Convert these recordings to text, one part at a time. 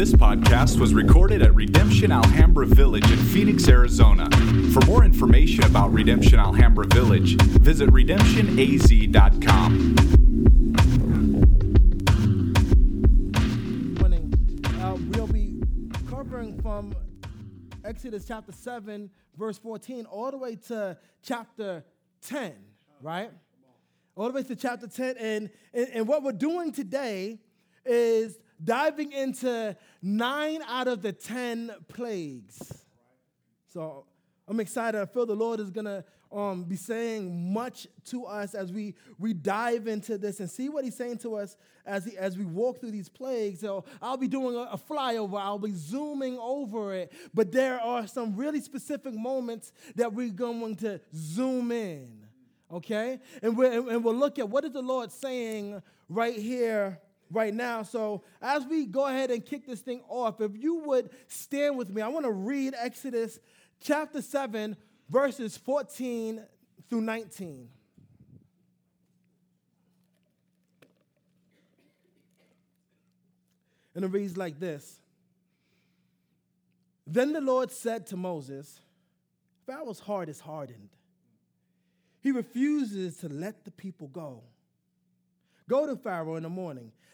This podcast was recorded at Redemption Alhambra Village in Phoenix, Arizona. For more information about Redemption Alhambra Village, visit redemptionaz.com. morning. Uh, we'll be covering from Exodus chapter 7, verse 14, all the way to chapter 10, right? All the way to chapter 10. And, and, and what we're doing today is diving into nine out of the 10 plagues. So I'm excited. I feel the Lord is going to um, be saying much to us as we, we dive into this and see what He's saying to us as, he, as we walk through these plagues. So I'll be doing a, a flyover, I'll be zooming over it, but there are some really specific moments that we're going to zoom in, okay? And, we're, and we'll look at what is the Lord saying right here right now. So, as we go ahead and kick this thing off, if you would stand with me, I want to read Exodus chapter 7, verses 14 through 19. And it reads like this Then the Lord said to Moses, Pharaoh's heart is hardened. He refuses to let the people go. Go to Pharaoh in the morning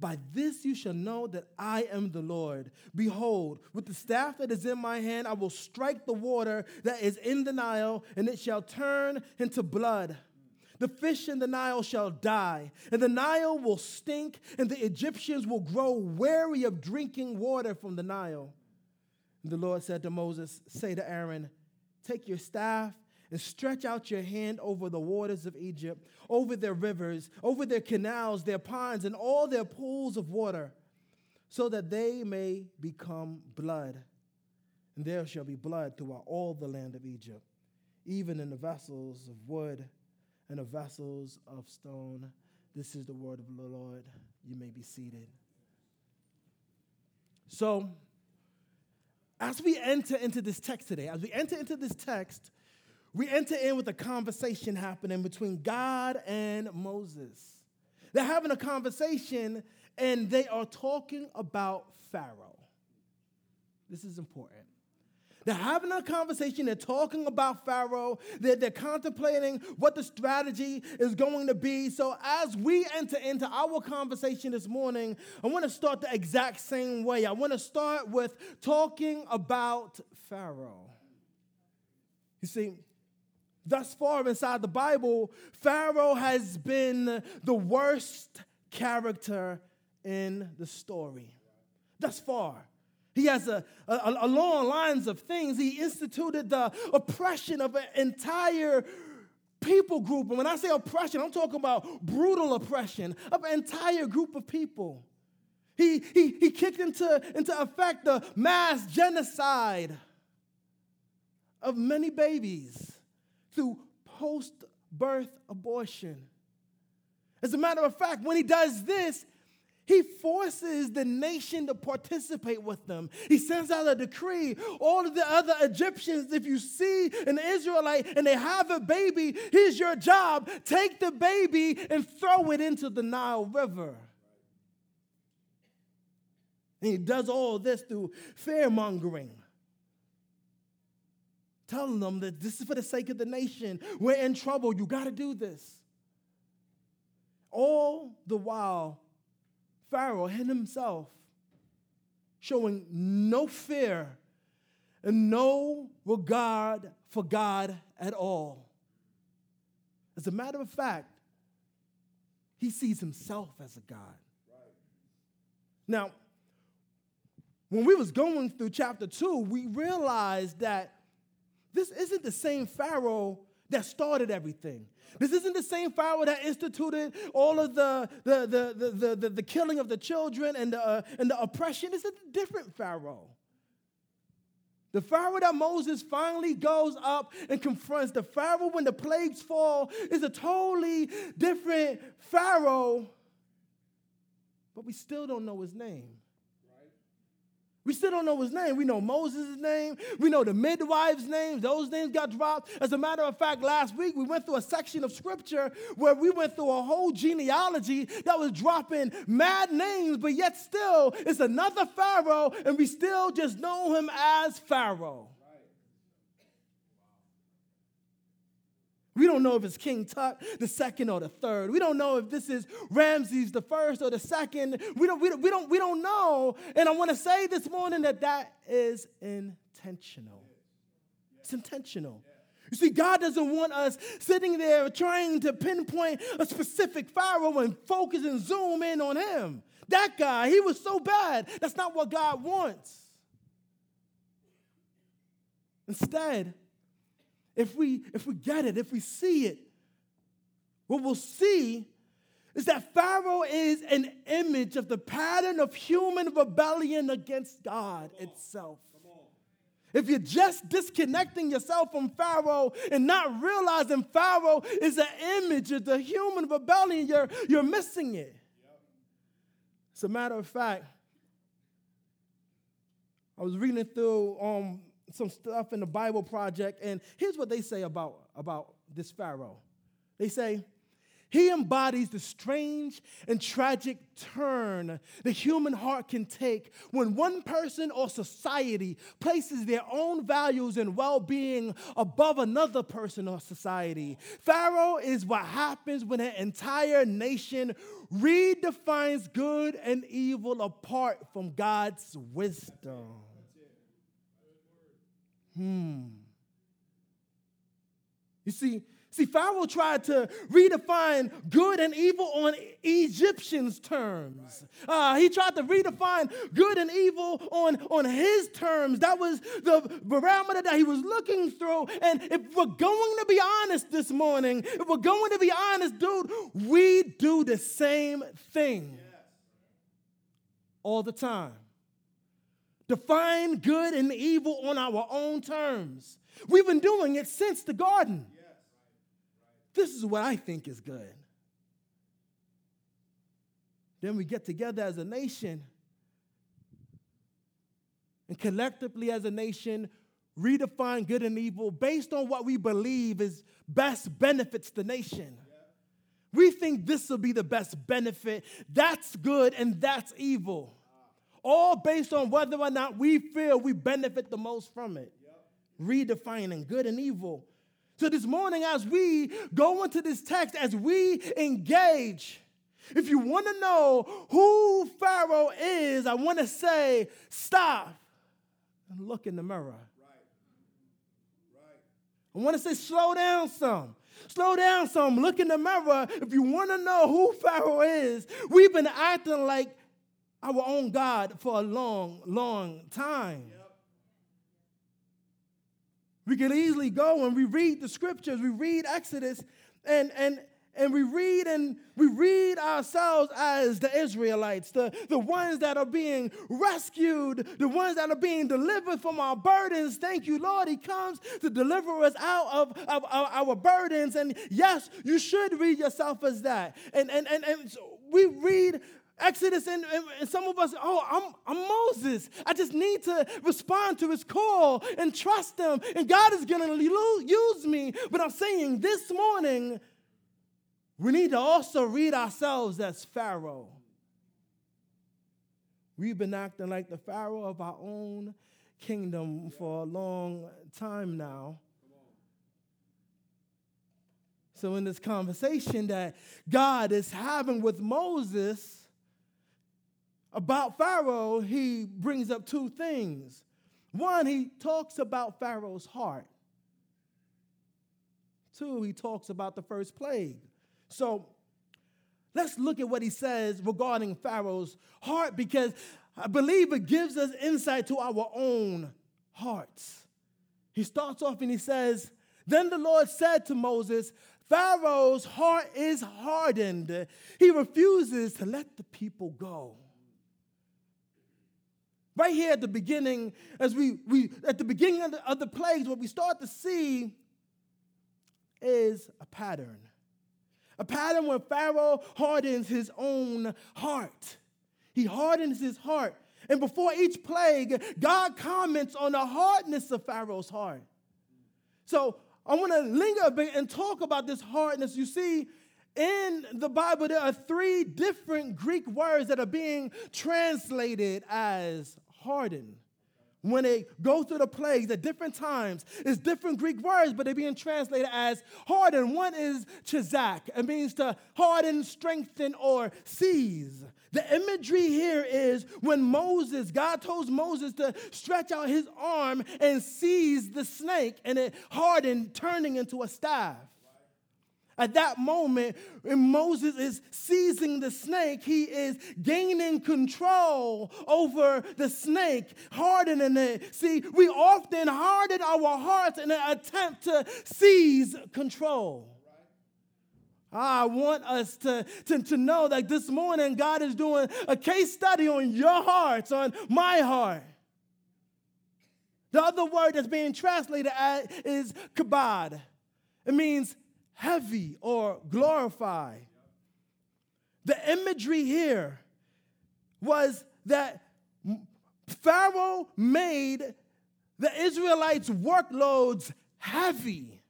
By this you shall know that I am the Lord. Behold, with the staff that is in my hand, I will strike the water that is in the Nile, and it shall turn into blood. The fish in the Nile shall die, and the Nile will stink, and the Egyptians will grow weary of drinking water from the Nile. And the Lord said to Moses, Say to Aaron, Take your staff and stretch out your hand over the waters of Egypt, over their rivers, over their canals, their ponds, and all their pools of water, so that they may become blood. And there shall be blood throughout all the land of Egypt, even in the vessels of wood and the vessels of stone. This is the word of the Lord. You may be seated. So, as we enter into this text today, as we enter into this text, we enter in with a conversation happening between God and Moses. They're having a conversation and they are talking about Pharaoh. This is important. They're having a conversation, they're talking about Pharaoh, they're, they're, contemplating what the strategy is going to be. So, as we enter into our conversation this morning, I want to start the exact same way. I want to start with talking about Pharaoh. You see, Thus far inside the Bible, Pharaoh has been the worst character in the story. Thus far. He has a, a, a long lines of things. He instituted the oppression of an entire people group. And when I say oppression, I'm talking about brutal oppression of an entire group of people. He, he, he kicked into, into effect the mass genocide of many babies through post birth abortion. As a matter of fact, when he does this, he forces the nation to participate with them. He sends out a decree. All of the other Egyptians, if you see an Israelite and they have a baby, here's your job take the baby and throw it into the Nile River. And he does all this through fear mongering telling them that this is for the sake of the nation. We're in trouble. You got to do this. All the while, Pharaoh had himself showing no fear and no regard for God at all. As a matter of fact, he sees himself as a God. Right. Now, when we was going through chapter 2, we realized that this isn't the same Pharaoh that started everything. This isn't the same Pharaoh that instituted all of the, the, the, the, the, the killing of the children and the, uh, and the oppression. It's a different Pharaoh. The Pharaoh that Moses finally goes up and confronts, the Pharaoh when the plagues fall, is a totally different Pharaoh, but we still don't know his name. We still don't know his name. We know Moses' name. We know the midwives' names. Those names got dropped. As a matter of fact, last week we went through a section of scripture where we went through a whole genealogy that was dropping mad names, but yet still it's another Pharaoh, and we still just know him as Pharaoh. We don't know if it's King Tut the second or the third. We don't know if this is Ramses the first or the second. We don't, we don't, we don't, we don't know. And I want to say this morning that that is intentional. It's intentional. You see, God doesn't want us sitting there trying to pinpoint a specific Pharaoh and focus and zoom in on him. That guy, he was so bad. That's not what God wants. Instead, if we if we get it, if we see it, what we'll see is that Pharaoh is an image of the pattern of human rebellion against God itself. If you're just disconnecting yourself from Pharaoh and not realizing Pharaoh is an image of the human rebellion, you're, you're missing it. As a matter of fact, I was reading through um, some stuff in the Bible Project, and here's what they say about, about this Pharaoh. They say, he embodies the strange and tragic turn the human heart can take when one person or society places their own values and well being above another person or society. Pharaoh is what happens when an entire nation redefines good and evil apart from God's wisdom. Hmm. You see, see, Pharaoh tried to redefine good and evil on Egyptians' terms. Uh, he tried to redefine good and evil on, on his terms. That was the barometer that he was looking through. And if we're going to be honest this morning, if we're going to be honest, dude, we do the same thing all the time define good and evil on our own terms. We've been doing it since the garden. This is what I think is good. Then we get together as a nation and collectively as a nation redefine good and evil based on what we believe is best benefits the nation. We think this will be the best benefit. That's good and that's evil all based on whether or not we feel we benefit the most from it. Yep. Redefining good and evil. So, this morning, as we go into this text, as we engage, if you want to know who Pharaoh is, I want to say, stop and look in the mirror. Right. Right. I want to say, slow down some. Slow down some. Look in the mirror. If you want to know who Pharaoh is, we've been acting like our own God for a long, long time. Yep. We can easily go and we read the scriptures, we read Exodus, and, and, and we read and we read ourselves as the Israelites, the, the ones that are being rescued, the ones that are being delivered from our burdens. Thank you, Lord. He comes to deliver us out of, of, of our burdens. And yes, you should read yourself as that. And, and, and, and so we read Exodus, and, and, some of us, oh, I'm, I'm Moses. I just need to respond to his call and trust him, and God is going to use me. But I'm saying this morning, we need to also read ourselves as Pharaoh. We've been acting like the Pharaoh of our own kingdom for a long time now. So, in this conversation that God is having with Moses, about Pharaoh, he brings up two things. One, he talks about Pharaoh's heart. Two, he talks about the first plague. So let's look at what he says regarding Pharaoh's heart because I believe it gives us insight to our own hearts. He starts off and he says, Then the Lord said to Moses, Pharaoh's heart is hardened. He refuses to let the people go. Right here at the beginning, as we, we at the beginning of the, of the plagues, what we start to see is a pattern. A pattern where Pharaoh hardens his own heart. He hardens his heart. And before each plague, God comments on the hardness of Pharaoh's heart. So I want to linger a bit and talk about this hardness. You see, in the Bible, there are three different Greek words that are being translated as hardened. When they go through the plagues at different times, it's different Greek words, but they're being translated as harden. One is chizak, it means to harden, strengthen, or seize. The imagery here is when Moses, God told Moses to stretch out his arm and seize the snake, and it hardened, turning into a staff. At that moment, when Moses is seizing the snake, he is gaining control over the snake, hardening it. See, we often harden our hearts in an attempt to seize control. Ah, I want us to, to, to know that this morning God is doing a case study on your hearts, on my heart. The other word that's being translated is kabad. It means heavy or glorify. The imagery here was that Pharaoh made the Israelites' workloads heavy.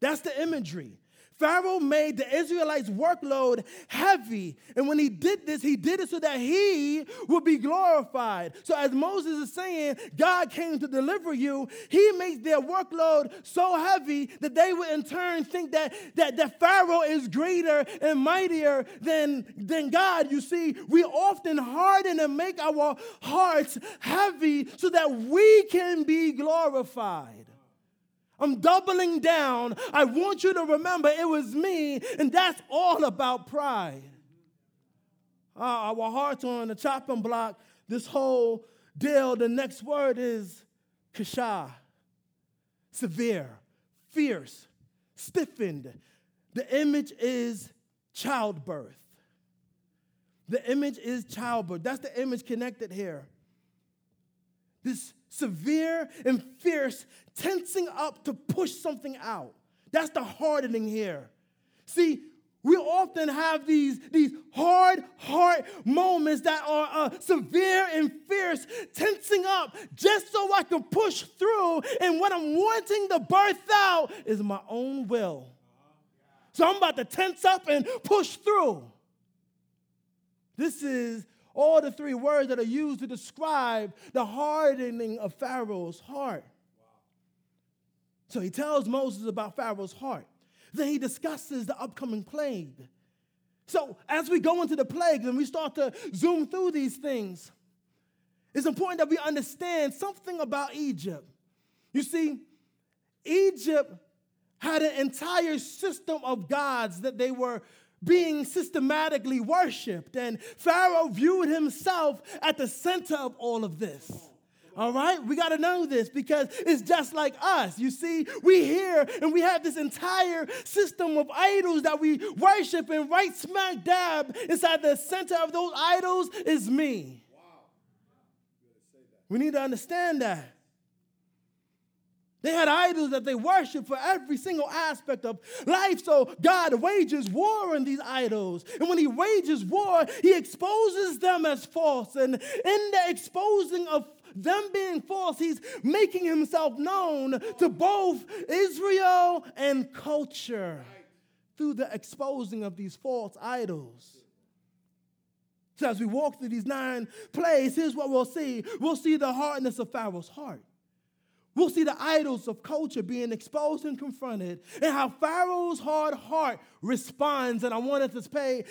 That's the imagery. Pharaoh made the Israelites' workload heavy. And when he did this, he did it so that he would be glorified. So, as Moses is saying, God came to deliver you, he makes their workload so heavy that they would in turn think that, that, that Pharaoh is greater and mightier than, than God. You see, we often harden and make our hearts heavy so that we can be glorified. I'm doubling down. I want you to remember it was me, and that's all about pride. Uh, our hearts are on the chopping block. This whole deal, the next word is kasha, severe, fierce, stiffened. The image is childbirth. The image is childbirth. That's the image connected here. This severe and fierce, tensing up to push something out. That's the hardening here. See, we often have these, these hard heart moments that are uh, severe and fierce, tensing up just so I can push through. And what I'm wanting to birth out is my own will. So I'm about to tense up and push through. This is all the three words that are used to describe the hardening of Pharaoh's heart. So he tells Moses about Pharaoh's heart. Then he discusses the upcoming plague. So as we go into the plagues and we start to zoom through these things, it's important that we understand something about Egypt. You see, Egypt had an entire system of gods that they were being systematically worshiped. And Pharaoh viewed himself at the center of all of this. All right, we got to know this because it's just like us. You see, we here and we have this entire system of idols that we worship, and right smack dab inside the center of those idols is me. Wow. We need to understand that. They had idols that they worshiped for every single aspect of life. So God wages war on these idols. And when He wages war, He exposes them as false. And in the exposing of them being false, He's making Himself known to both Israel and culture through the exposing of these false idols. So as we walk through these nine plays, here's what we'll see. We'll see the hardness of Pharaoh's heart. We'll see the idols of culture being exposed and confronted, and how Pharaoh's hard heart responds. And I wanted to pay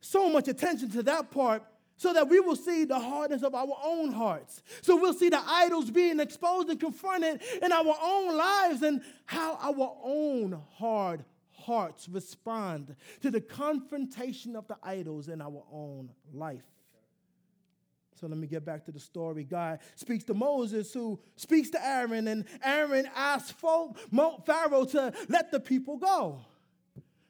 so much attention to that part so that we will see the hardness of our own hearts. So we'll see the idols being exposed and confronted in our own lives, and how our own hard hearts respond to the confrontation of the idols in our own life. So let me get back to the story. God speaks to Moses, who speaks to Aaron, and Aaron asks Pharaoh to let the people go.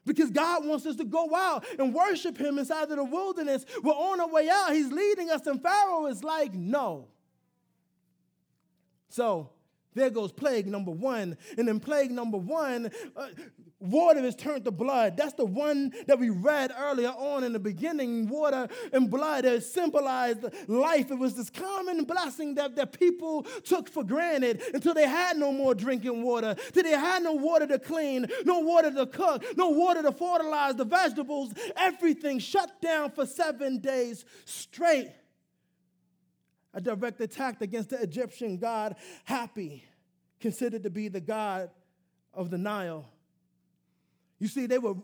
Because God wants us to go out and worship Him inside of the wilderness. We're on our way out. He's leading us, and Pharaoh is like, no. So there goes plague number one. And then plague number one, uh, water is turned to blood. That's the one that we read earlier on in the beginning. Water and blood that symbolized life. It was this common blessing that, that people took for granted until they had no more drinking water, till they had no water to clean, no water to cook, no water to fertilize the vegetables. Everything shut down for seven days straight a direct attack against the Egyptian god Hapi, considered to be the god of the Nile. You see, they would,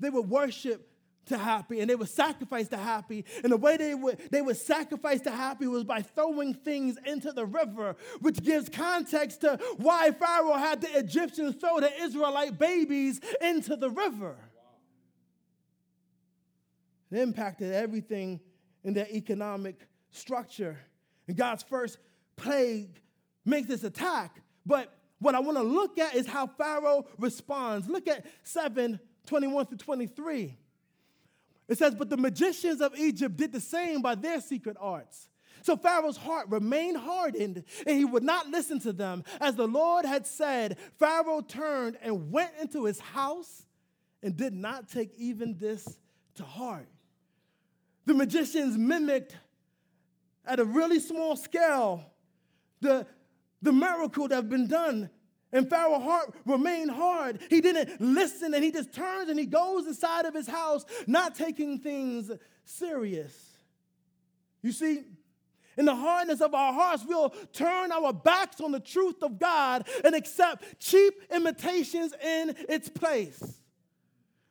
they would worship to Hapi and they would sacrifice to Hapi. And the way they would, they would sacrifice to Hapi was by throwing things into the river, which gives context to why Pharaoh had the Egyptians throw the Israelite babies into the river. It impacted everything in their economic structure. And God's first plague makes this attack. But what I want to look at is how Pharaoh responds. Look at 7 21 through 23. It says, But the magicians of Egypt did the same by their secret arts. So Pharaoh's heart remained hardened, and he would not listen to them. As the Lord had said, Pharaoh turned and went into his house and did not take even this to heart. The magicians mimicked at a really small scale the, the miracle that had been done. And Pharaoh's heart remained hard. He didn't listen and he just turns and he goes inside of his house, not taking things serious. You see, in the hardness of our hearts, we'll turn our backs on the truth of God and accept cheap imitations in its place.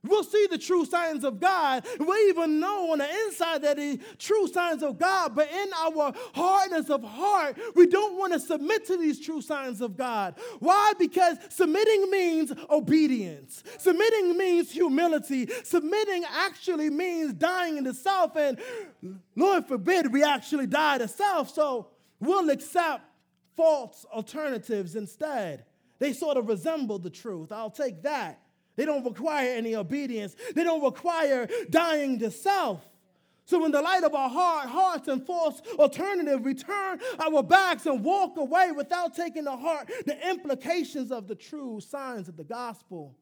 We'll see the true signs of God. We even know on the inside that the true signs of God, but in our hardness of heart, we don't want to submit to these true signs of God. Why? Because submitting means obedience. Submitting means humility. Submitting actually means dying in the self. And Lord forbid we actually die to self. So we'll accept false alternatives instead. They sort of resemble the truth. I'll take that. They don't require any obedience. They don't require dying to self. So, in the light of our hard hearts and false alternative, we turn our backs and walk away without taking to heart the implications of the true signs of the gospel.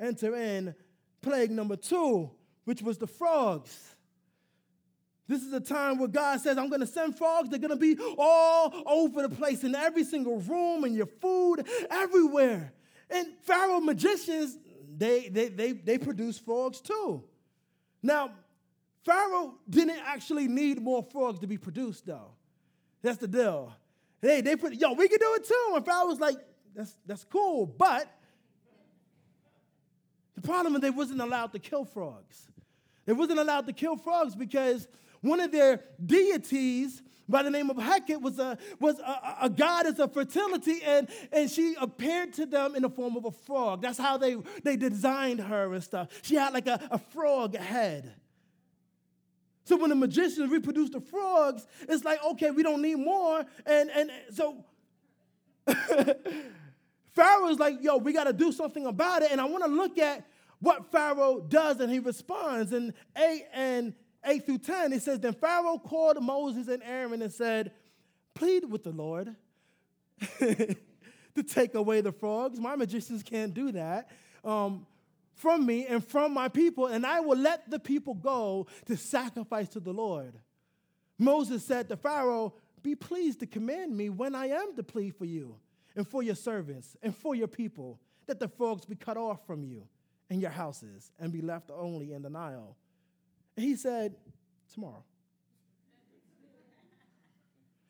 Enter in plague number two, which was the frogs. This is a time where God says, I'm going to send frogs. They're going to be all over the place, in every single room, in your food, everywhere. And Pharaoh magicians, they, they, they, they produce frogs too. Now, Pharaoh didn't actually need more frogs to be produced, though. That's the deal. Hey, they put, yo, we can do it too. And Pharaoh was like, that's, that's cool. But the problem is they wasn't allowed to kill frogs. They wasn't allowed to kill frogs because one of their deities by the name of Heqet was a, was a, a goddess of fertility, and, and she appeared to them in the form of a frog. That's how they, they designed her and stuff. She had like a, a frog head. So when the magicians reproduced the frogs, it's like, okay, we don't need more. And, and so Pharaoh's like, yo, we got to do something about it. And I want to look at what Pharaoh does, and he responds. And 8 and 8 through 10, it says, Then Pharaoh called Moses and Aaron and said, Plead with the Lord to take away the frogs. My magicians can't do that. Um, from me and from my people, and I will let the people go to sacrifice to the Lord. Moses said to Pharaoh, Be pleased to command me when I am to plead for you and for your servants and for your people, that the frogs be cut off from you and your houses and be left only in the Nile. He said, Tomorrow.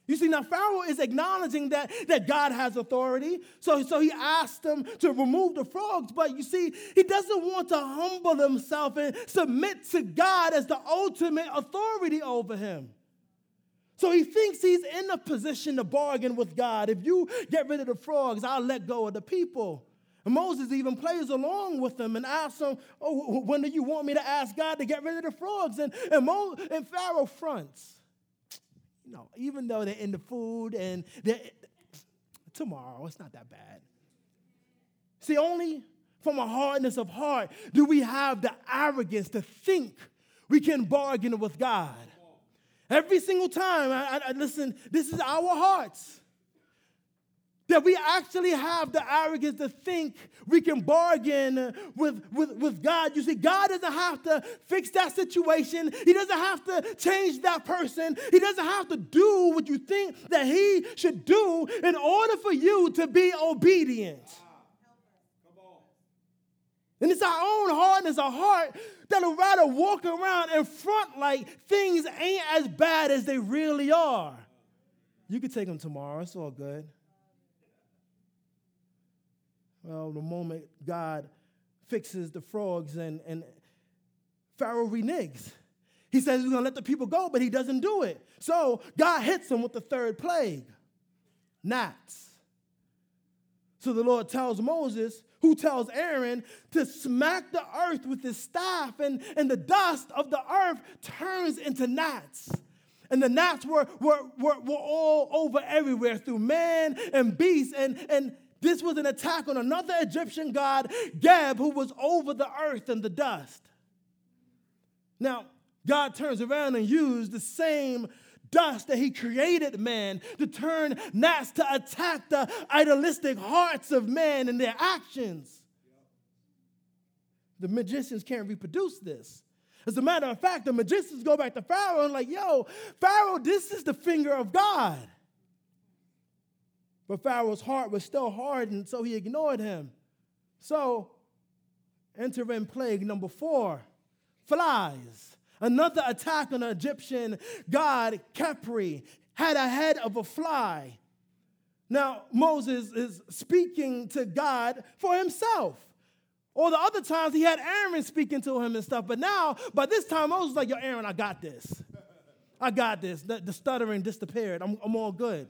You see, now Pharaoh is acknowledging that, that God has authority. So, so he asked them to remove the frogs. But you see, he doesn't want to humble himself and submit to God as the ultimate authority over him. So he thinks he's in a position to bargain with God. If you get rid of the frogs, I'll let go of the people. And Moses even plays along with them and asks them, Oh, when do you want me to ask God to get rid of the frogs? And, and, Mo, and Pharaoh fronts. You know, even though they're in the food and tomorrow, it's not that bad. See, only from a hardness of heart do we have the arrogance to think we can bargain with God. Every single time, I, I, listen, this is our hearts. That we actually have the arrogance to think we can bargain with, with, with God. You see, God doesn't have to fix that situation, He doesn't have to change that person, He doesn't have to do what you think that He should do in order for you to be obedient. And it's our own and it's our heart that'll rather walk around in front like things ain't as bad as they really are. You could take them tomorrow, it's all good. Well, the moment God fixes the frogs and, and Pharaoh reneges. He says he's gonna let the people go, but he doesn't do it. So God hits him with the third plague gnats. So the Lord tells Moses, who tells Aaron to smack the earth with his staff, and, and the dust of the earth turns into gnats. And the gnats were, were, were, were all over everywhere through man and beast. And, and this was an attack on another Egyptian god, Geb, who was over the earth and the dust. Now, God turns around and used the same dust that he created man to turn gnats to attack the idealistic hearts of man and their actions. The magicians can't reproduce this. As a matter of fact, the magicians go back to Pharaoh and like, yo, Pharaoh, this is the finger of God. But Pharaoh's heart was still hardened, so he ignored him. So, enter in plague number four flies. Another attack on the Egyptian god Khepri, had a head of a fly. Now, Moses is speaking to God for himself. Or the other times he had Aaron speaking to him and stuff. But now, by this time, Moses was like, Yo, Aaron, I got this. I got this. The, the stuttering disappeared. I'm, I'm all good.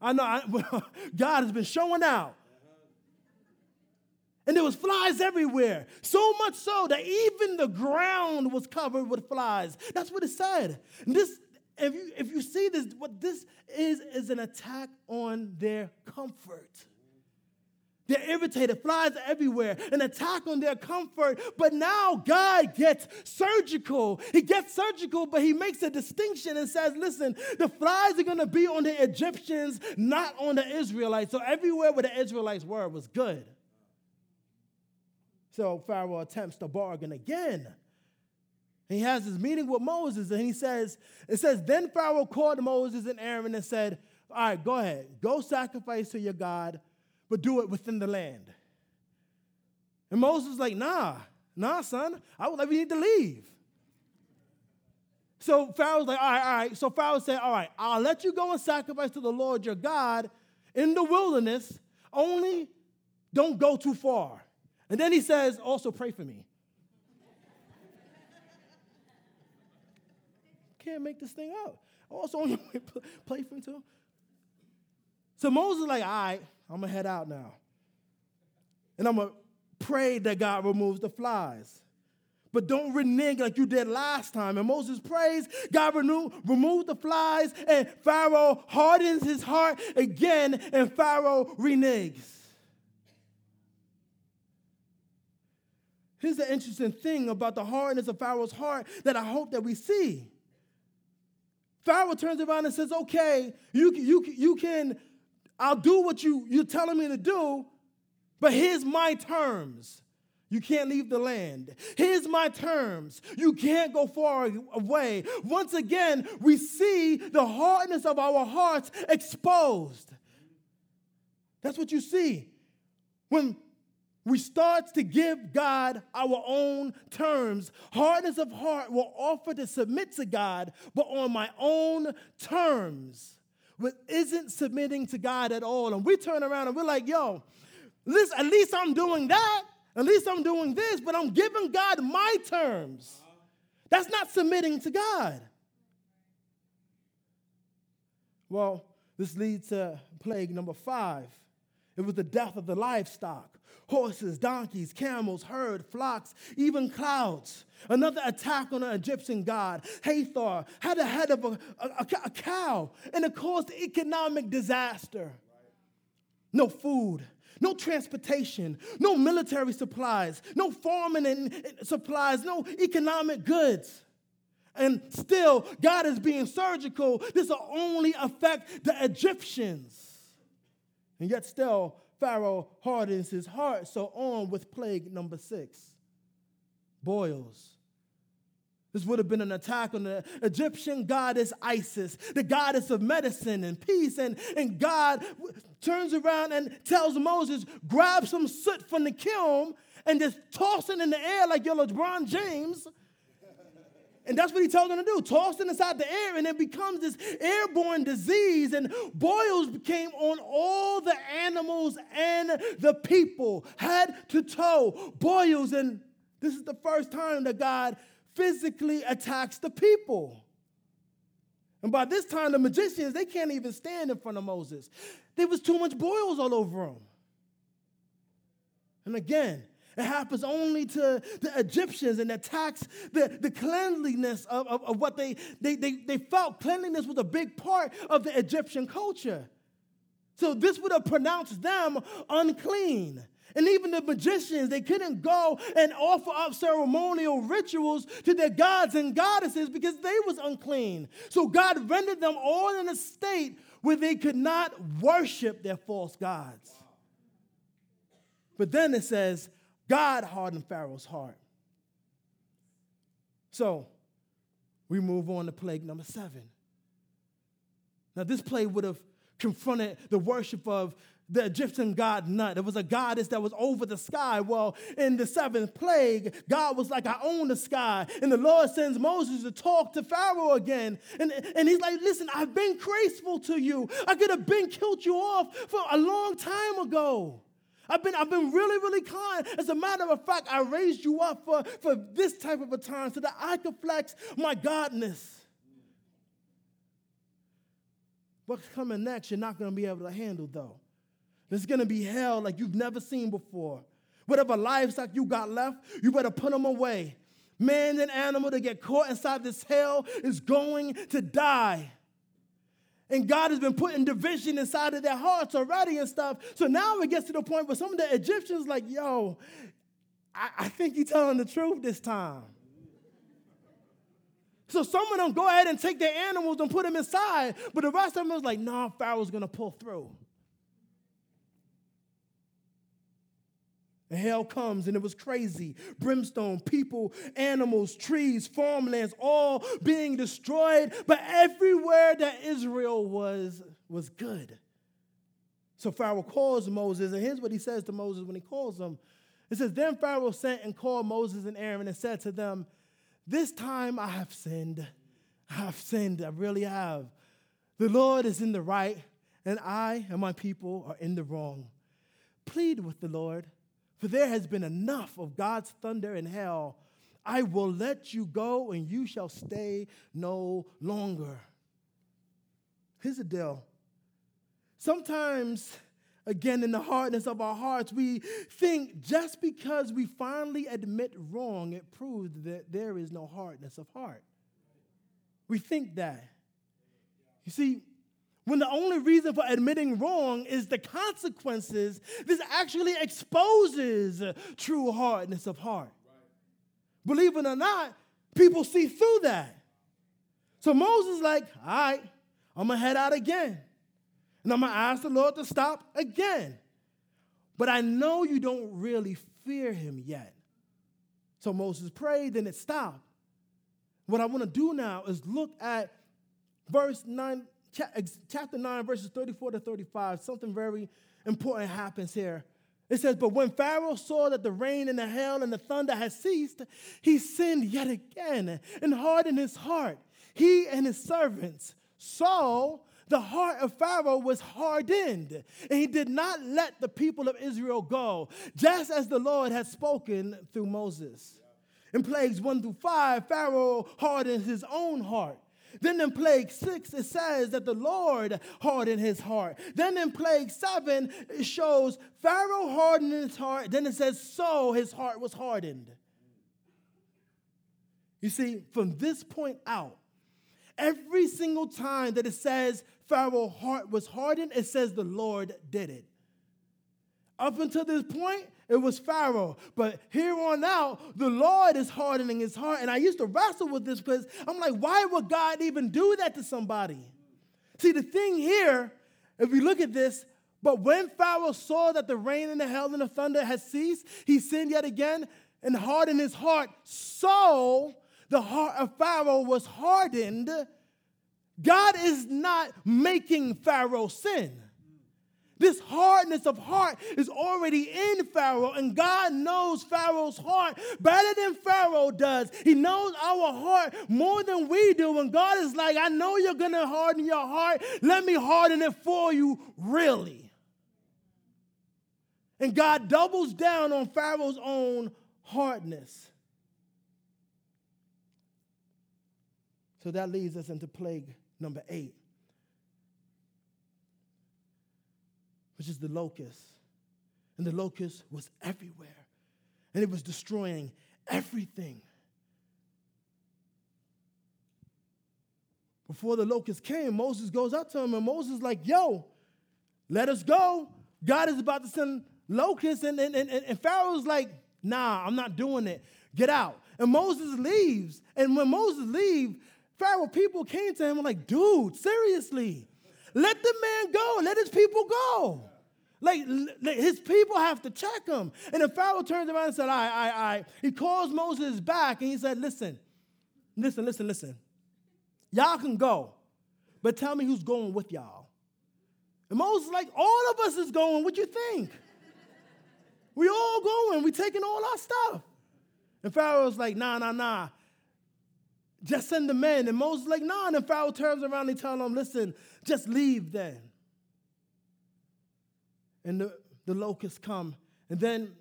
I know I, God has been showing out and there was flies everywhere. So much so that even the ground was covered with flies. That's what it said. This, if you, if you see this, what this is, is an attack on their comfort. They're irritated, flies everywhere, an attack on their comfort. But now God gets surgical. He gets surgical, but he makes a distinction and says, listen, the flies are going to be on the Egyptians, not on the Israelites. So everywhere where the Israelites were was good. So Pharaoh attempts to bargain again. He has his meeting with Moses and he says, it says, then Pharaoh called Moses and Aaron and said, all right, go ahead, go sacrifice to your God, but do it within the land. And Moses was like, nah, nah, son, I would like, we need to leave. So Pharaoh's like, all right, all right. So Pharaoh said, all right, I'll let you go and sacrifice to the Lord your God in the wilderness, only don't go too far. And then he says, also pray for me. Can't make this thing up. Also on your way, play for me too. So Moses is like, all right, I'm gonna head out now. And I'm gonna pray that God removes the flies. But don't renege like you did last time. And Moses prays, God renew, remove the flies, and Pharaoh hardens his heart again, and Pharaoh reneges. Here's the interesting thing about the hardness of Pharaoh's heart that I hope that we see. Pharaoh turns around and says, Okay, you, you, you can, I'll do what you, you're telling me to do, but here's my terms. You can't leave the land. Here's my terms. You can't go far away. Once again, we see the hardness of our hearts exposed. That's what you see. When we start to give God our own terms. Hardness of heart will offer to submit to God, but on my own terms, isn't submitting to God at all. And we turn around and we're like, yo, at least I'm doing that. At least I'm doing this, but I'm giving God my terms. That's not submitting to God. Well, this leads to plague number five. It was the death of the livestock horses, donkeys, camels, herd, flocks, even clouds. Another attack on an Egyptian god, Hathor, had the head of a, a, a cow, and it caused economic disaster. No food, no transportation, no military supplies, no farming and, supplies, no economic goods. And still, God is being surgical. This will only affect the Egyptians. And yet still, Pharaoh hardens his heart. So on with plague number six boils. This would have been an attack on the Egyptian goddess Isis, the goddess of medicine and peace. And, and God turns around and tells Moses, grab some soot from the kiln and just toss it in the air like you're LeBron James. And that's what he tells them to do toss it inside the air, and it becomes this airborne disease. And boils came on all the animals and the people, head to toe, boils. And this is the first time that God physically attacks the people. And by this time, the magicians, they can't even stand in front of Moses. There was too much boils all over them. And again, it happens only to the Egyptians and attacks the, the cleanliness of, of, of what they, they, they, they felt. Cleanliness was a big part of the Egyptian culture. So this would have pronounced them unclean. And even the magicians, they couldn't go and offer up ceremonial rituals to their gods and goddesses because they was unclean. So God rendered them all in a state where they could not worship their false gods. But then it says, God hardened Pharaoh's heart. So we move on to plague number seven. Now, this plague would have confronted the worship of the Egyptian god Nut. It was a goddess that was over the sky. Well, in the seventh plague, God was like, I own the sky. And the Lord sends Moses to talk to Pharaoh again. And, and he's like, Listen, I've been graceful to you. I could have been killed you off for a long time ago. I've been, I've been really, really kind. As a matter of fact, I raised you up for, for this type of a time so that I could flex my godness. What's coming next, you're not going to be able to handle, though. There's going to be hell like you've never seen before. Whatever livestock you got left, you better put them away. Man and animal that get caught inside this hell is going to die. And God has been putting division inside of their hearts already and stuff. So now it gets to the point where some of the Egyptians like, yo, I, I think he's telling the truth this time. So some of them go ahead and take their animals and put them inside, but the rest of them is like, nah, Pharaoh's gonna pull through. Hell comes, and it was crazy. Brimstone, people, animals, trees, farmlands, all being destroyed. But everywhere that Israel was, was good. So Pharaoh calls Moses, and here's what he says to Moses when he calls him. It says, Then Pharaoh sent and called Moses and Aaron and said to them, This time I have sinned. I have sinned. I really have. The Lord is in the right, and I and my people are in the wrong. Plead with the Lord for there has been enough of God's thunder in hell. I will let you go, and you shall stay no longer. Here's the deal. Sometimes, again, in the hardness of our hearts, we think just because we finally admit wrong, it proves that there is no hardness of heart. We think that. You see, when the only reason for admitting wrong is the consequences, this actually exposes true hardness of heart. Right. Believe it or not, people see through that. So Moses like, all right, I'm gonna head out again. And I'm gonna ask the Lord to stop again. But I know you don't really fear him yet. So Moses prayed, then it stopped. What I wanna do now is look at verse 9 chapter 9, verses 34 to 35, something very important happens here. It says, But when Pharaoh saw that the rain and the hail and the thunder had ceased, he sinned yet again and hardened his heart, he and his servants. So the heart of Pharaoh was hardened, and he did not let the people of Israel go, just as the Lord had spoken through Moses. In plagues one through five, Pharaoh hardened his own heart then in plague six, it says that the Lord hardened his heart. Then in plague seven, it shows Pharaoh hardened his heart. Then it says, so his heart was hardened. You see, from this point out, every single time that it says Pharaoh's heart was hardened, it says the Lord did it. Up until this point, it was Pharaoh. But here on out, the Lord is hardening his heart. And I used to wrestle with this because I'm like, why would God even do that to somebody? See, the thing here, if we look at this, But when Pharaoh saw that the rain and the hail and the thunder had ceased, he sinned yet again and hardened his heart. So the heart of Pharaoh was hardened. God is not making Pharaoh sin. This hardness of heart is already in Pharaoh, and God knows Pharaoh's heart better than Pharaoh does. He knows our heart more than we do. And God is like, I know you're going to harden your heart. Let me harden it for you, really. And God doubles down on Pharaoh's own hardness. So that leads us into plague number eight. Which is the locust. And the locust was everywhere, and it was destroying everything. Before the locust came, Moses goes up to him, and Moses is like, Yo, let us go. God is about to send locusts. And, and, and, and Pharaoh's like, Nah, I'm not doing it. Get out. And Moses leaves. And when Moses leaves, Pharaoh people came to him and like, dude, seriously, let the man go. Let his people go. Like, his people have to check him. And the Pharaoh turns around and said, I, I, I. He calls Moses back and he said, Listen, listen, listen, listen. Y'all can go, but tell me who's going with y'all. And Moses like, All of us is going. What you think? we all going. We taking all our stuff. And Pharaoh's like, Nah, nah, nah. Just send the men. And Moses like, Nah. And Pharaoh turns around and tells him, Listen, just leave then and the, the locusts come. And then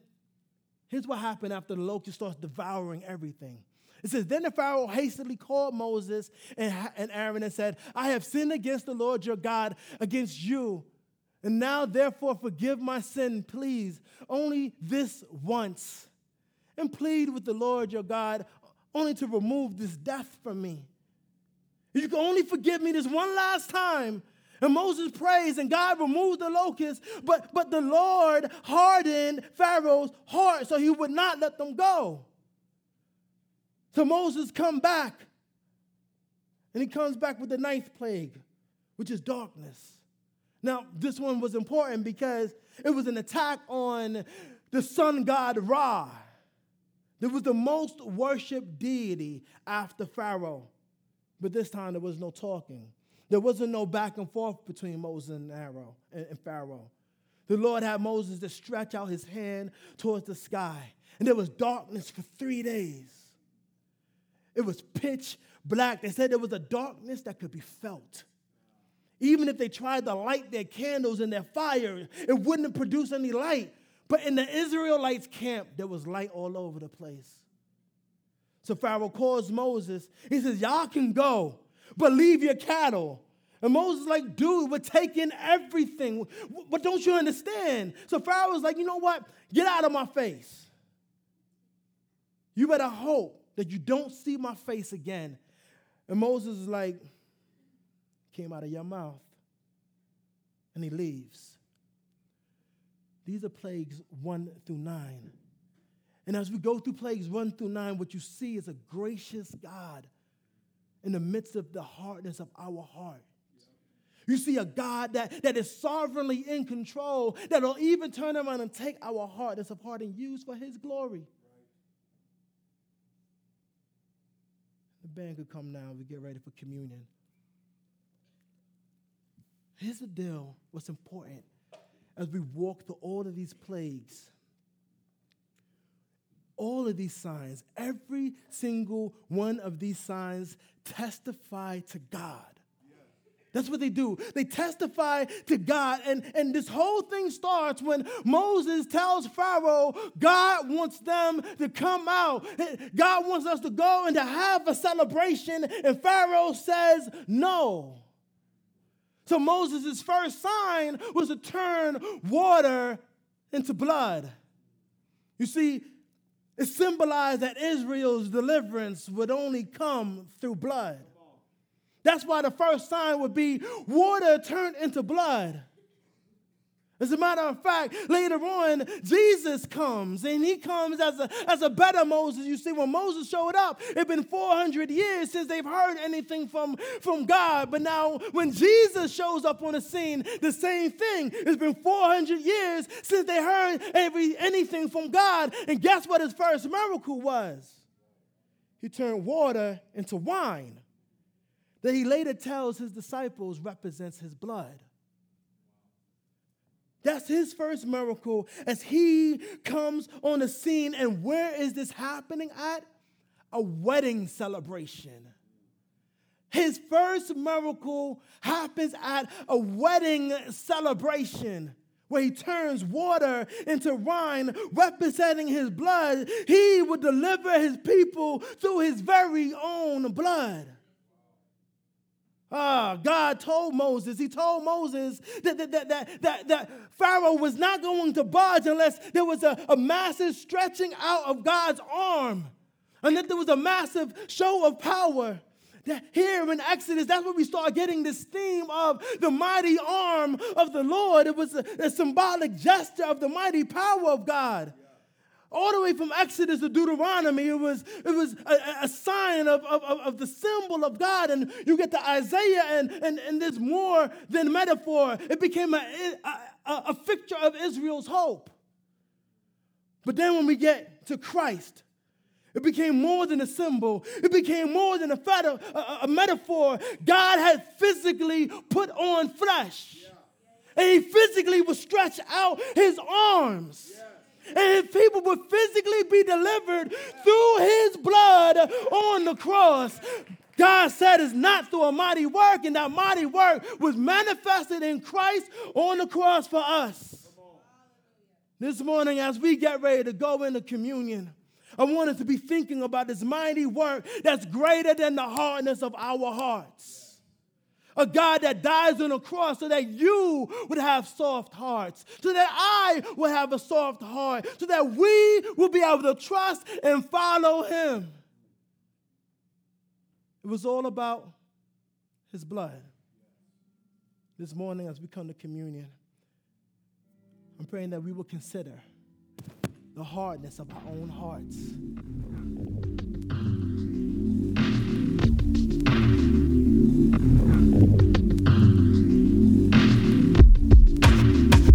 here's what happened after the locust starts devouring everything. It says, Then the Pharaoh hastily called Moses and, and Aaron and said, I have sinned against the Lord your God, against you. And now, therefore, forgive my sin, please, only this once. And plead with the Lord your God only to remove this death from me. You can only forgive me this one last time, and Moses prays, and God removes the locust, but, but the Lord hardened Pharaoh's heart so he would not let them go. So Moses come back, and he comes back with the ninth plague, which is darkness. Now, this one was important because it was an attack on the sun god Ra. There was the most worshiped deity after Pharaoh, but this time there was no talking. There wasn't no back and forth between Moses and, Pharaoh, and Pharaoh. The Lord had Moses to stretch out his hand towards the sky, and there was darkness for three days. It was pitch black. They said there was a darkness that could be felt. Even if they tried to light their candles and their fire, it wouldn't produce any light. But in the Israelites' camp, there was light all over the place. So Pharaoh calls Moses. He says, Y'all can go but leave your cattle. And Moses is like, dude, we're taking everything. But don't you understand? So Pharaoh was like, you know what? Get out of my face. You better hope that you don't see my face again. And Moses is like, came out of your mouth. And he leaves. These are plagues one through nine. And as we go through plagues one through nine, what you see is a gracious God in the midst of the hardness of our heart. You see a God that, that is sovereignly in control, that'll even turn around and take our that's a heart and use for his glory. The band could come now. We get ready for communion. Here's the deal what's important as we walk through all of these plagues all of these signs, every single one of these signs testify to God. That's what they do. They testify to God. And, and this whole thing starts when Moses tells Pharaoh, God wants them to come out. God wants us to go and to have a celebration. And Pharaoh says no. So Moses' first sign was to turn water into blood. You see, it symbolized that Israel's deliverance would only come through blood. That's why the first sign would be water turned into blood. As a matter of fact, later on, Jesus comes and he comes as a, as a better Moses. You see, when Moses showed up, it's been 400 years since they've heard anything from, from God. But now, when Jesus shows up on the scene, the same thing. It's been 400 years since they heard every, anything from God. And guess what his first miracle was? He turned water into wine that he later tells his disciples represents his blood. That's his first miracle as he comes on the scene. And where is this happening at? A wedding celebration. His first miracle happens at a wedding celebration where he turns water into wine, representing his blood. He would deliver his people through his very own blood. Ah, God told Moses, he told Moses that, that, that, that, that, that Pharaoh was not going to budge unless there was a, a massive stretching out of God's arm, and that there was a massive show of power. That here in Exodus, that's where we start getting this theme of the mighty arm of the Lord. It was a, a symbolic gesture of the mighty power of God. Yeah all the way from Exodus to Deuteronomy, it was, it was a, a sign of, of, of, the symbol of God. And you get to Isaiah, and, and, and there's more than metaphor. It became a, a, a picture of Israel's hope. But then when we get to Christ, it became more than a symbol. It became more than a, feta, a, a metaphor. God had physically put on flesh. Yeah. And he physically would stretch out his arms. Yeah and his people would physically be delivered through his blood on the cross. God said it's not through a mighty work, and that mighty work was manifested in Christ on the cross for us. This morning, as we get ready to go into communion, I want us to be thinking about this mighty work that's greater than the hardness of our hearts a God that dies on a cross so that you would have soft hearts, so that I would have a soft heart, so that we will be able to trust and follow Him. It was all about His blood. This morning, as we come to communion, I'm praying that we will consider the hardness of our own hearts.